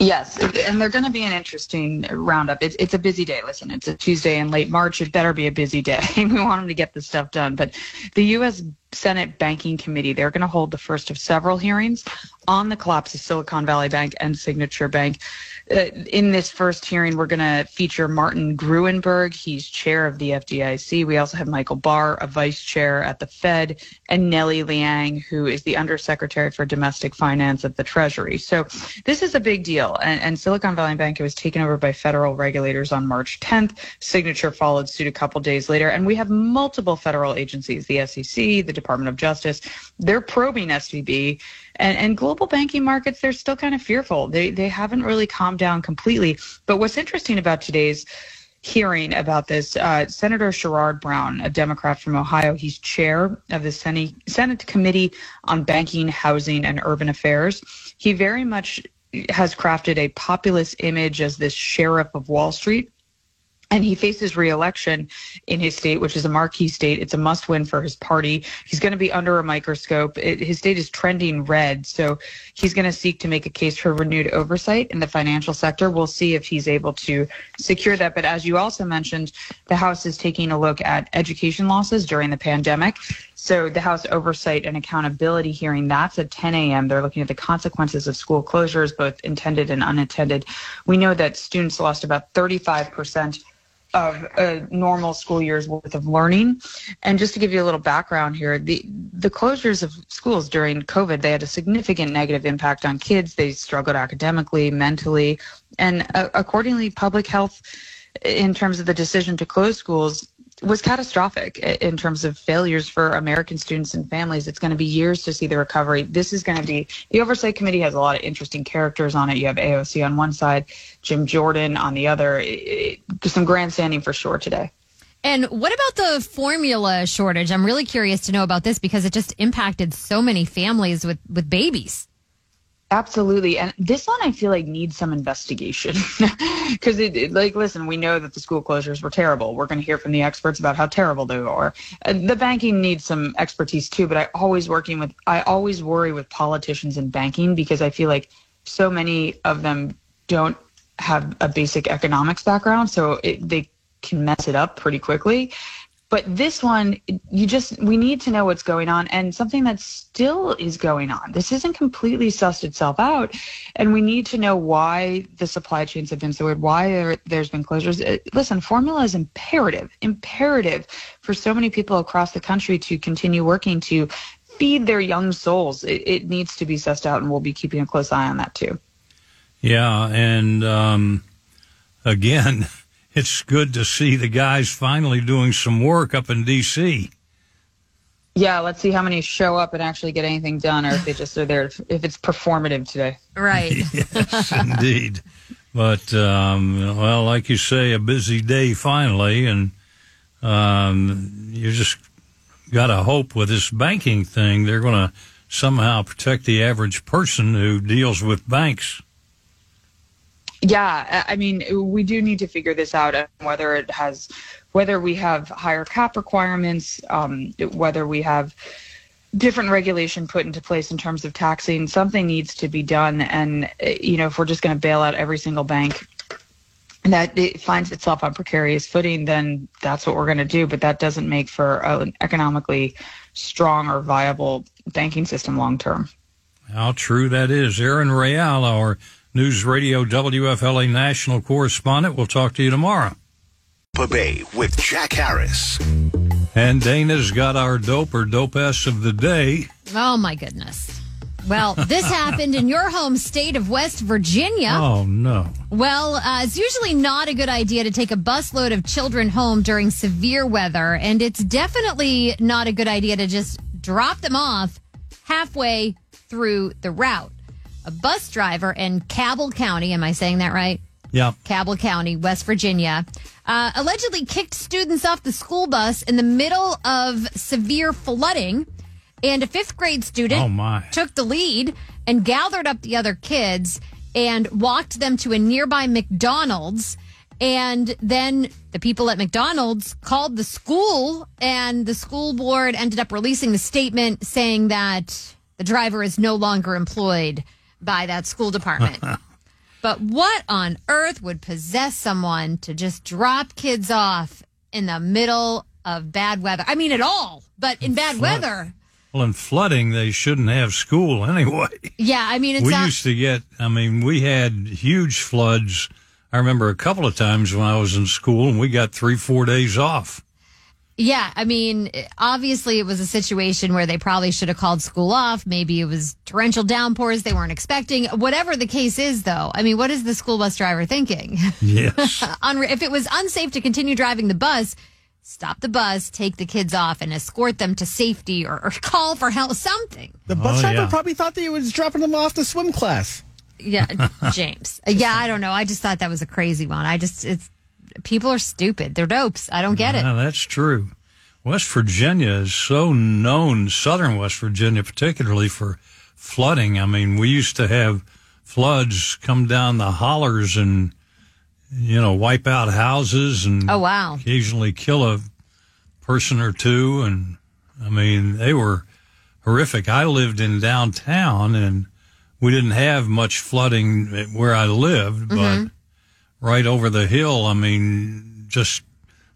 Yes, and they're going to be an interesting roundup. It's it's a busy day. Listen, it's a Tuesday in late March. It better be a busy day. we want them to get this stuff done. But the U.S. Senate Banking Committee they're going to hold the first of several hearings on the collapse of Silicon Valley Bank and Signature Bank. Uh, in this first hearing, we're going to feature Martin Gruenberg. He's chair of the FDIC. We also have Michael Barr, a vice chair at the Fed, and Nellie Liang, who is the undersecretary for domestic finance at the Treasury. So this is a big deal. And, and Silicon Valley Bank it was taken over by federal regulators on March 10th. Signature followed suit a couple days later. And we have multiple federal agencies, the SEC, the Department of Justice. They're probing SVB and, and global banking markets, they're still kind of fearful. They, they haven't really calmed down completely. But what's interesting about today's hearing about this, uh, Senator Sherrod Brown, a Democrat from Ohio, he's chair of the Senate, Senate Committee on Banking, Housing, and Urban Affairs. He very much has crafted a populist image as this sheriff of Wall Street and he faces reelection in his state, which is a marquee state. It's a must win for his party. He's going to be under a microscope. It, his state is trending red. So he's going to seek to make a case for renewed oversight in the financial sector. We'll see if he's able to secure that. But as you also mentioned, the House is taking a look at education losses during the pandemic. So the House Oversight and Accountability hearing, that's at 10 a.m. They're looking at the consequences of school closures, both intended and unintended. We know that students lost about 35 percent of a normal school year's worth of learning. And just to give you a little background here, the the closures of schools during COVID, they had a significant negative impact on kids. They struggled academically, mentally, and uh, accordingly, public health in terms of the decision to close schools was catastrophic in terms of failures for American students and families. It's going to be years to see the recovery. This is going to be the oversight committee has a lot of interesting characters on it. You have AOC on one side, Jim Jordan on the other. It, it, some grandstanding for sure today. And what about the formula shortage? I'm really curious to know about this because it just impacted so many families with with babies. Absolutely. And this one I feel like needs some investigation because it, it, like, listen, we know that the school closures were terrible. We're going to hear from the experts about how terrible they are. Uh, the banking needs some expertise too, but I always working with, I always worry with politicians in banking because I feel like so many of them don't have a basic economics background. So it, they can mess it up pretty quickly. But this one, you just, we need to know what's going on and something that still is going on. This isn't completely sussed itself out. And we need to know why the supply chains have been so weird, why there, has been closures. Uh, listen, formula is imperative, imperative for so many people across the country to continue working to feed their young souls. It, it needs to be sussed out, and we'll be keeping a close eye on that too. Yeah. And um, again, it's good to see the guys finally doing some work up in D.C. Yeah, let's see how many show up and actually get anything done, or if they just are there, if it's performative today. Right. yes, indeed. But, um, well, like you say, a busy day finally, and um, you just got to hope with this banking thing, they're going to somehow protect the average person who deals with banks. Yeah, I mean, we do need to figure this out, whether it has, whether we have higher cap requirements, um, whether we have different regulation put into place in terms of taxing. Something needs to be done, and you know, if we're just going to bail out every single bank that it finds itself on precarious footing, then that's what we're going to do. But that doesn't make for an economically strong or viable banking system long term. How true that is. Aaron Real, our News Radio WFLA national correspondent. We'll talk to you tomorrow. Bay with Jack Harris. And Dana's got our dope or dopest of the day. Oh, my goodness. Well, this happened in your home state of West Virginia. Oh, no. Well, uh, it's usually not a good idea to take a busload of children home during severe weather, and it's definitely not a good idea to just drop them off halfway through the route a bus driver in Cabell County. Am I saying that right? Yeah. Cabell County, West Virginia, uh, allegedly kicked students off the school bus in the middle of severe flooding. And a fifth grade student oh my. took the lead and gathered up the other kids and walked them to a nearby McDonald's. And then the people at McDonald's called the school, and the school board ended up releasing the statement saying that the driver is no longer employed by that school department. but what on earth would possess someone to just drop kids off in the middle of bad weather? I mean, at all, but in bad weather. Well, in flooding, they shouldn't have school anyway. Yeah, I mean, it's we not. used to get, I mean, we had huge floods. I remember a couple of times when I was in school and we got three, four days off. Yeah, I mean, obviously it was a situation where they probably should have called school off. Maybe it was torrential downpours they weren't expecting. Whatever the case is, though, I mean, what is the school bus driver thinking? Yes. If it was unsafe to continue driving the bus, stop the bus, take the kids off, and escort them to safety or, or call for help, something. The bus Oh, driver yeah. probably thought that he was dropping them off to swim class. Yeah, James. Yeah, I don't know. I just thought that was a crazy one. I just, it's, people are stupid. They're dopes. I don't get it. That's true. West Virginia is so known, southern West Virginia, particularly for flooding. I mean, we used to have floods come down the hollers and, you know, wipe out houses and Oh, wow. occasionally kill a person or two. And I mean, they were horrific. I lived in downtown and we didn't have much flooding where I lived, Mm-hmm. but right over the hill, I mean, just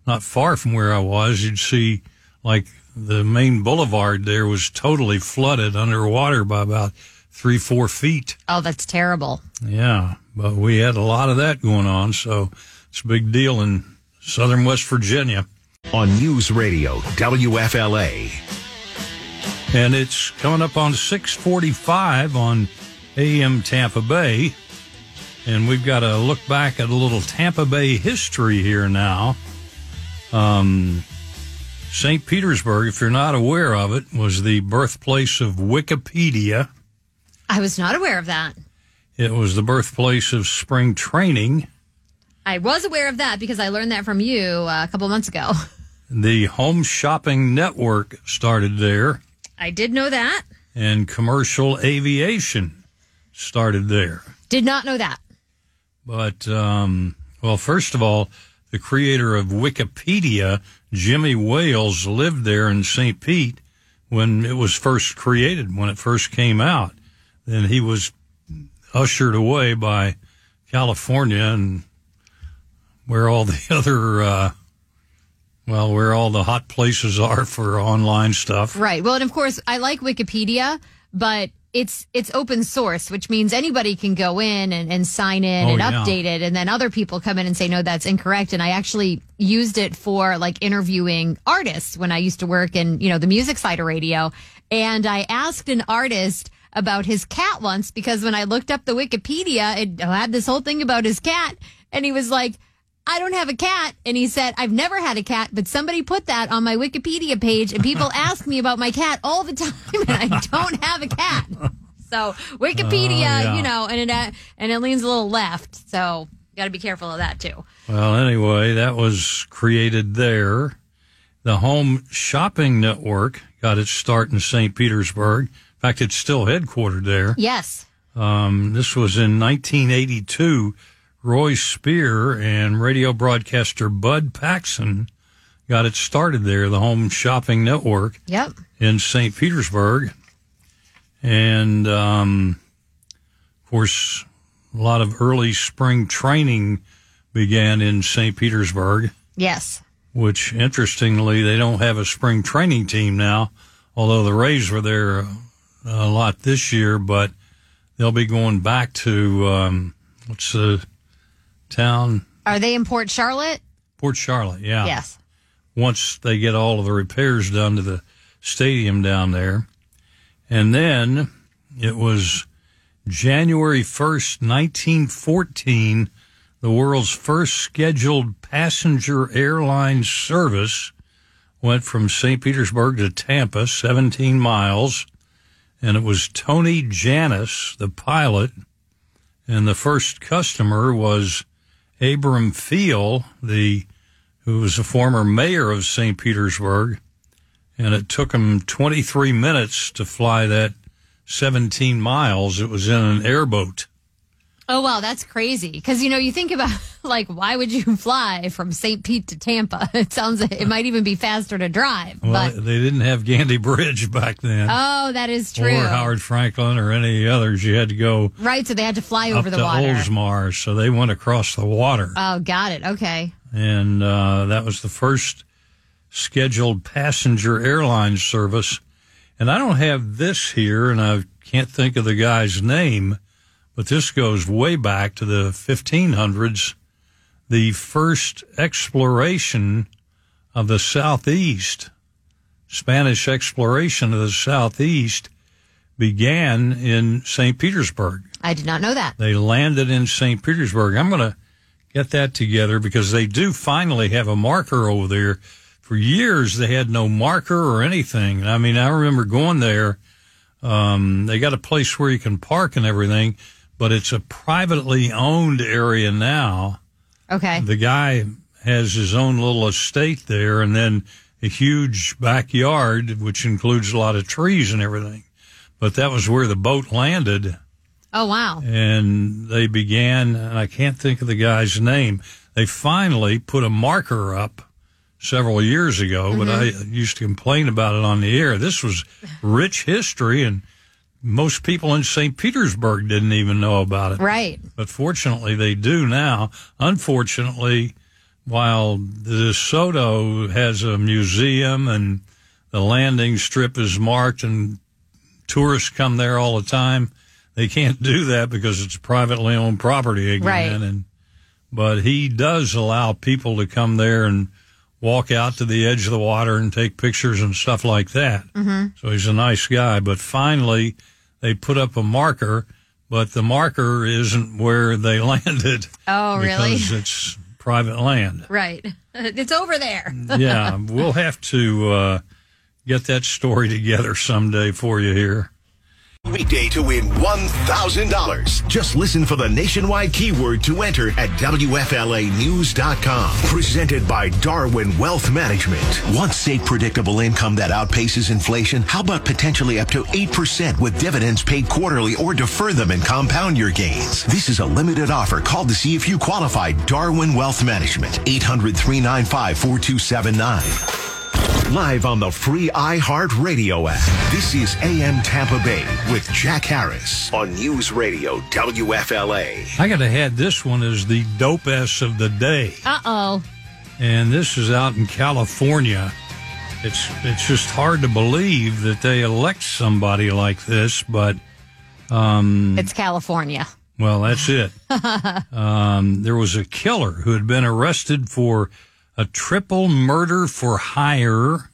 not far from where I was, you'd see like the main boulevard there was totally flooded underwater by about three, four feet. Oh, that's terrible. Yeah, but we had a lot of that going on, so it's a big deal in southern West Virginia. On News Radio WFLA. And it's coming up on 645 on AM Tampa Bay. And we've got to look back at a little Tampa Bay history here now. Um, St. Petersburg, if you're not aware of it, was the birthplace of Wikipedia. I was not aware of that. It was the birthplace of spring training. I was aware of that because I learned that from you uh, a couple months ago. The Home Shopping Network started there, I did know that. and commercial aviation started there. Did not know that. But, um, well, first of all, the creator of Wikipedia, Jimmy Wales, lived there in St. Pete when it was first created, when it first came out. Then he was ushered away by California and where all the other, uh, well, where all the hot places are for online stuff. Right. Well, and of course, I like Wikipedia, but it's it's open source, which means anybody can go in and, and sign in Oh, and yeah. update it, and then other people come in and say no, that's incorrect. And I actually used it for like interviewing artists when I used to work in you know the music side of radio, and I asked an artist about his cat once because when I looked up the Wikipedia, it had this whole thing about his cat, and he was like. I don't have a cat. And he said, I've never had a cat, but somebody put that on my Wikipedia page and people ask me about my cat all the time and I don't have a cat. So Wikipedia, Oh, yeah. you know, and it, and it leans a little left. So got to be careful of that too. Well, anyway, that was created there. The Home Shopping Network got its start in St. Petersburg. In fact, it's still headquartered there. Yes. Um, this was in 1982. Roy Speer and radio broadcaster Bud Paxson got it started there, the Home Shopping Network Yep. in St. Petersburg. And, um, of course, a lot of early spring training began in St. Petersburg, Yes. which interestingly, they don't have a spring training team now, although the Rays were there a, a lot this year, but they'll be going back to, um, what's the town? Are they in Port Charlotte? Port Charlotte, yeah Yes. once they get all of the repairs done to the stadium down there. And then it was January 1st, 1914, the world's first scheduled passenger airline service went from St. Petersburg to Tampa, 17 miles. And it was Tony Jannus, the pilot. And the first customer was Abram Pheil, the who was a former mayor of St. Petersburg, and it took him 23 minutes to fly that 17 miles. It was in an airboat. Oh, wow. That's crazy. Because, you know, you think about, like, why would you fly from St. Pete to Tampa? It sounds like it might even be faster to drive. Well, but, they didn't have Gandy Bridge back then, oh, that is true. or Howard Frankland, or any others. You had to go Right. So they had to fly over the to water. Oldsmar, so they went across the water. Oh, got it. Okay. and uh, that was the first scheduled passenger airline service. And I don't have this here, and I can't think of the guy's name, but this goes way back to the 1500s. The first exploration of the Southeast, Spanish exploration of the Southeast, began in St. Petersburg. I did not know that. They landed in St. Petersburg. I'm going to get that together because they do finally have a marker over there. For years, they had no marker or anything. I mean, I remember going there. Um, they got a place where you can park and everything, but it's a privately owned area now. Okay. The guy has his own little estate there and then a huge backyard, which includes a lot of trees and everything. But that was where the boat landed Oh, wow. and they began, and I can't think of the guy's name. They finally put a marker up several years ago, but mm-hmm. I used to complain about it on the air. This was rich history, and most people in St. Petersburg didn't even know about it. Right. But fortunately, they do now. Unfortunately, while the DeSoto has a museum and the landing strip is marked and tourists come there all the time, they can't do that because it's privately owned property again. Right. And but he does allow people to come there and walk out to the edge of the water and take pictures and stuff like that. Mm-hmm. So he's a nice guy. But finally, they put up a marker, but the marker isn't where they landed. Oh, really? Because it's private land. Right. It's over there. yeah, we'll have to uh, get that story together someday for you here. Weekday to win $1,000. Just listen for the nationwide keyword to enter at WFLAnews.com. Presented by Darwin Wealth Management. Want safe, predictable income that outpaces inflation? How about potentially up to 8% with dividends paid quarterly or defer them and compound your gains? This is a limited offer. Call to see if you qualify. Darwin Wealth Management. 800 395 4279. Live on the free iHeartRadio app. This is AM Tampa Bay with Jack Harris on News Radio WFLA. I got to add this one as the dope S of the day. Uh oh. and this is out in California. It's it's just hard to believe that they elect somebody like this, but um, It's California. well, that's it. um, there was a killer who had been arrested for a triple murder for hire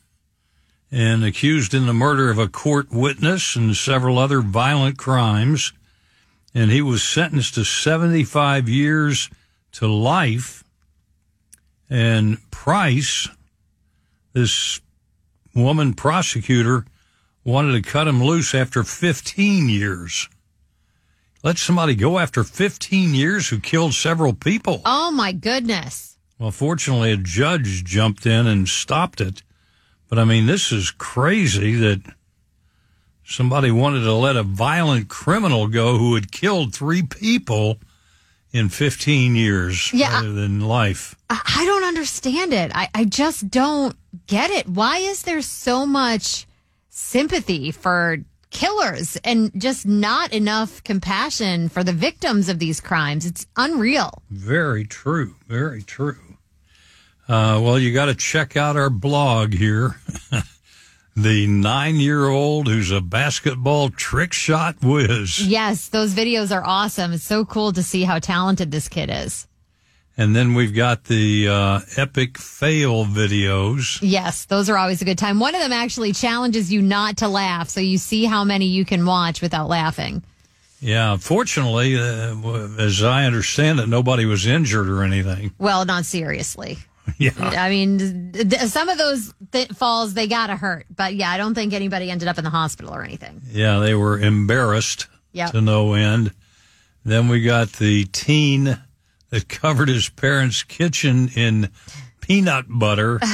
and accused in the murder of a court witness and several other violent crimes. And he was sentenced to 75 years to life. And Price, this woman prosecutor, wanted to cut him loose after 15 years. Let somebody go after 15 years who killed several people. Oh, my goodness. Well, fortunately, a judge jumped in and stopped it. But I mean, this is crazy that somebody wanted to let a violent criminal go who had killed three people in 15 years Yeah. rather than life. I, I don't understand it. I, I just don't get it. Why is there so much sympathy for killers and just not enough compassion for the victims of these crimes? It's unreal. Very true. Very true. Uh, well, you got to check out our blog here. the nine year old who's a basketball trick shot whiz. Yes, those videos are awesome. It's so cool to see how talented this kid is. And then we've got the uh, epic fail videos. Yes, those are always a good time. One of them actually challenges you not to laugh, so you see how many you can watch without laughing. Yeah, fortunately, uh, as I understand it, nobody was injured or anything. Well, not seriously. Yeah. I mean, some of those th- falls they gotta hurt, but yeah, I don't think anybody ended up in the hospital or anything. Yeah, they were embarrassed Yep. to no end. Then we got the teen that covered his parents' kitchen in peanut butter.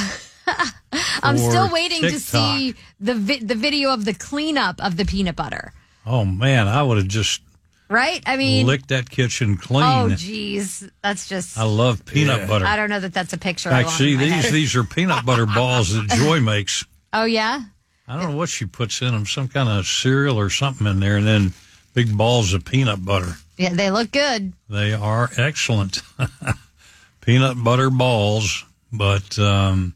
I'm still waiting to see the vi- the video of the cleanup of the peanut butter. Oh man, I would have just Right? I mean, licked that kitchen clean. oh geez, that's just. I love peanut butter. I don't know that that's a picture. Actually, I fact, want see in my these head. these are peanut butter balls that Joy makes. Oh yeah. I don't know what she puts in them, some kind of cereal or something in there, and then big balls of peanut butter. Yeah, they look good. They are excellent. peanut butter balls. But um,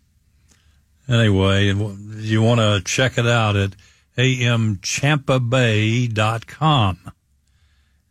anyway, you want to check it out at amtampabay.com.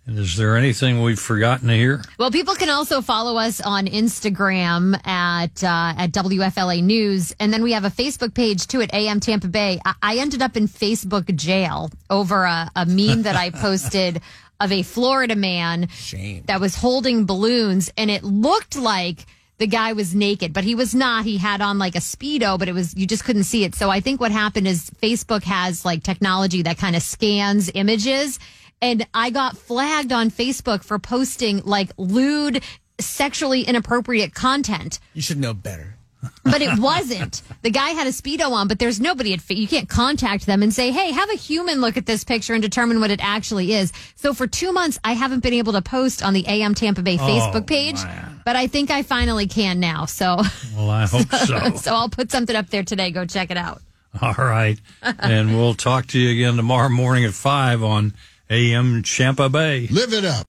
And is there anything we've forgotten here? Well, people can also follow us on Instagram at uh, at WFLA News, and then we have a Facebook page too at AM Tampa Bay. I, I ended up in Facebook jail over a, a meme that I posted of a Florida man Shame. that was holding balloons, and it looked like the guy was naked, but he was not. He had on like a speedo, but it was you just couldn't see it. So I think what happened is Facebook has like technology that kind of scans images, and I got flagged on Facebook for posting like lewd, sexually inappropriate content You should know better. but it wasn't. The guy had a speedo on, but there's nobody at. You can't contact them and say, "Hey, have a human look at this picture and determine what it actually is." So for two months, I haven't been able to post on the AM Tampa Bay oh, Facebook page, but I think I finally can now. So, Well, I hope so. so I'll put something up there today. Go check it out. All right. and we'll talk to you again tomorrow morning at 5 on AM Tampa Bay. Live it up.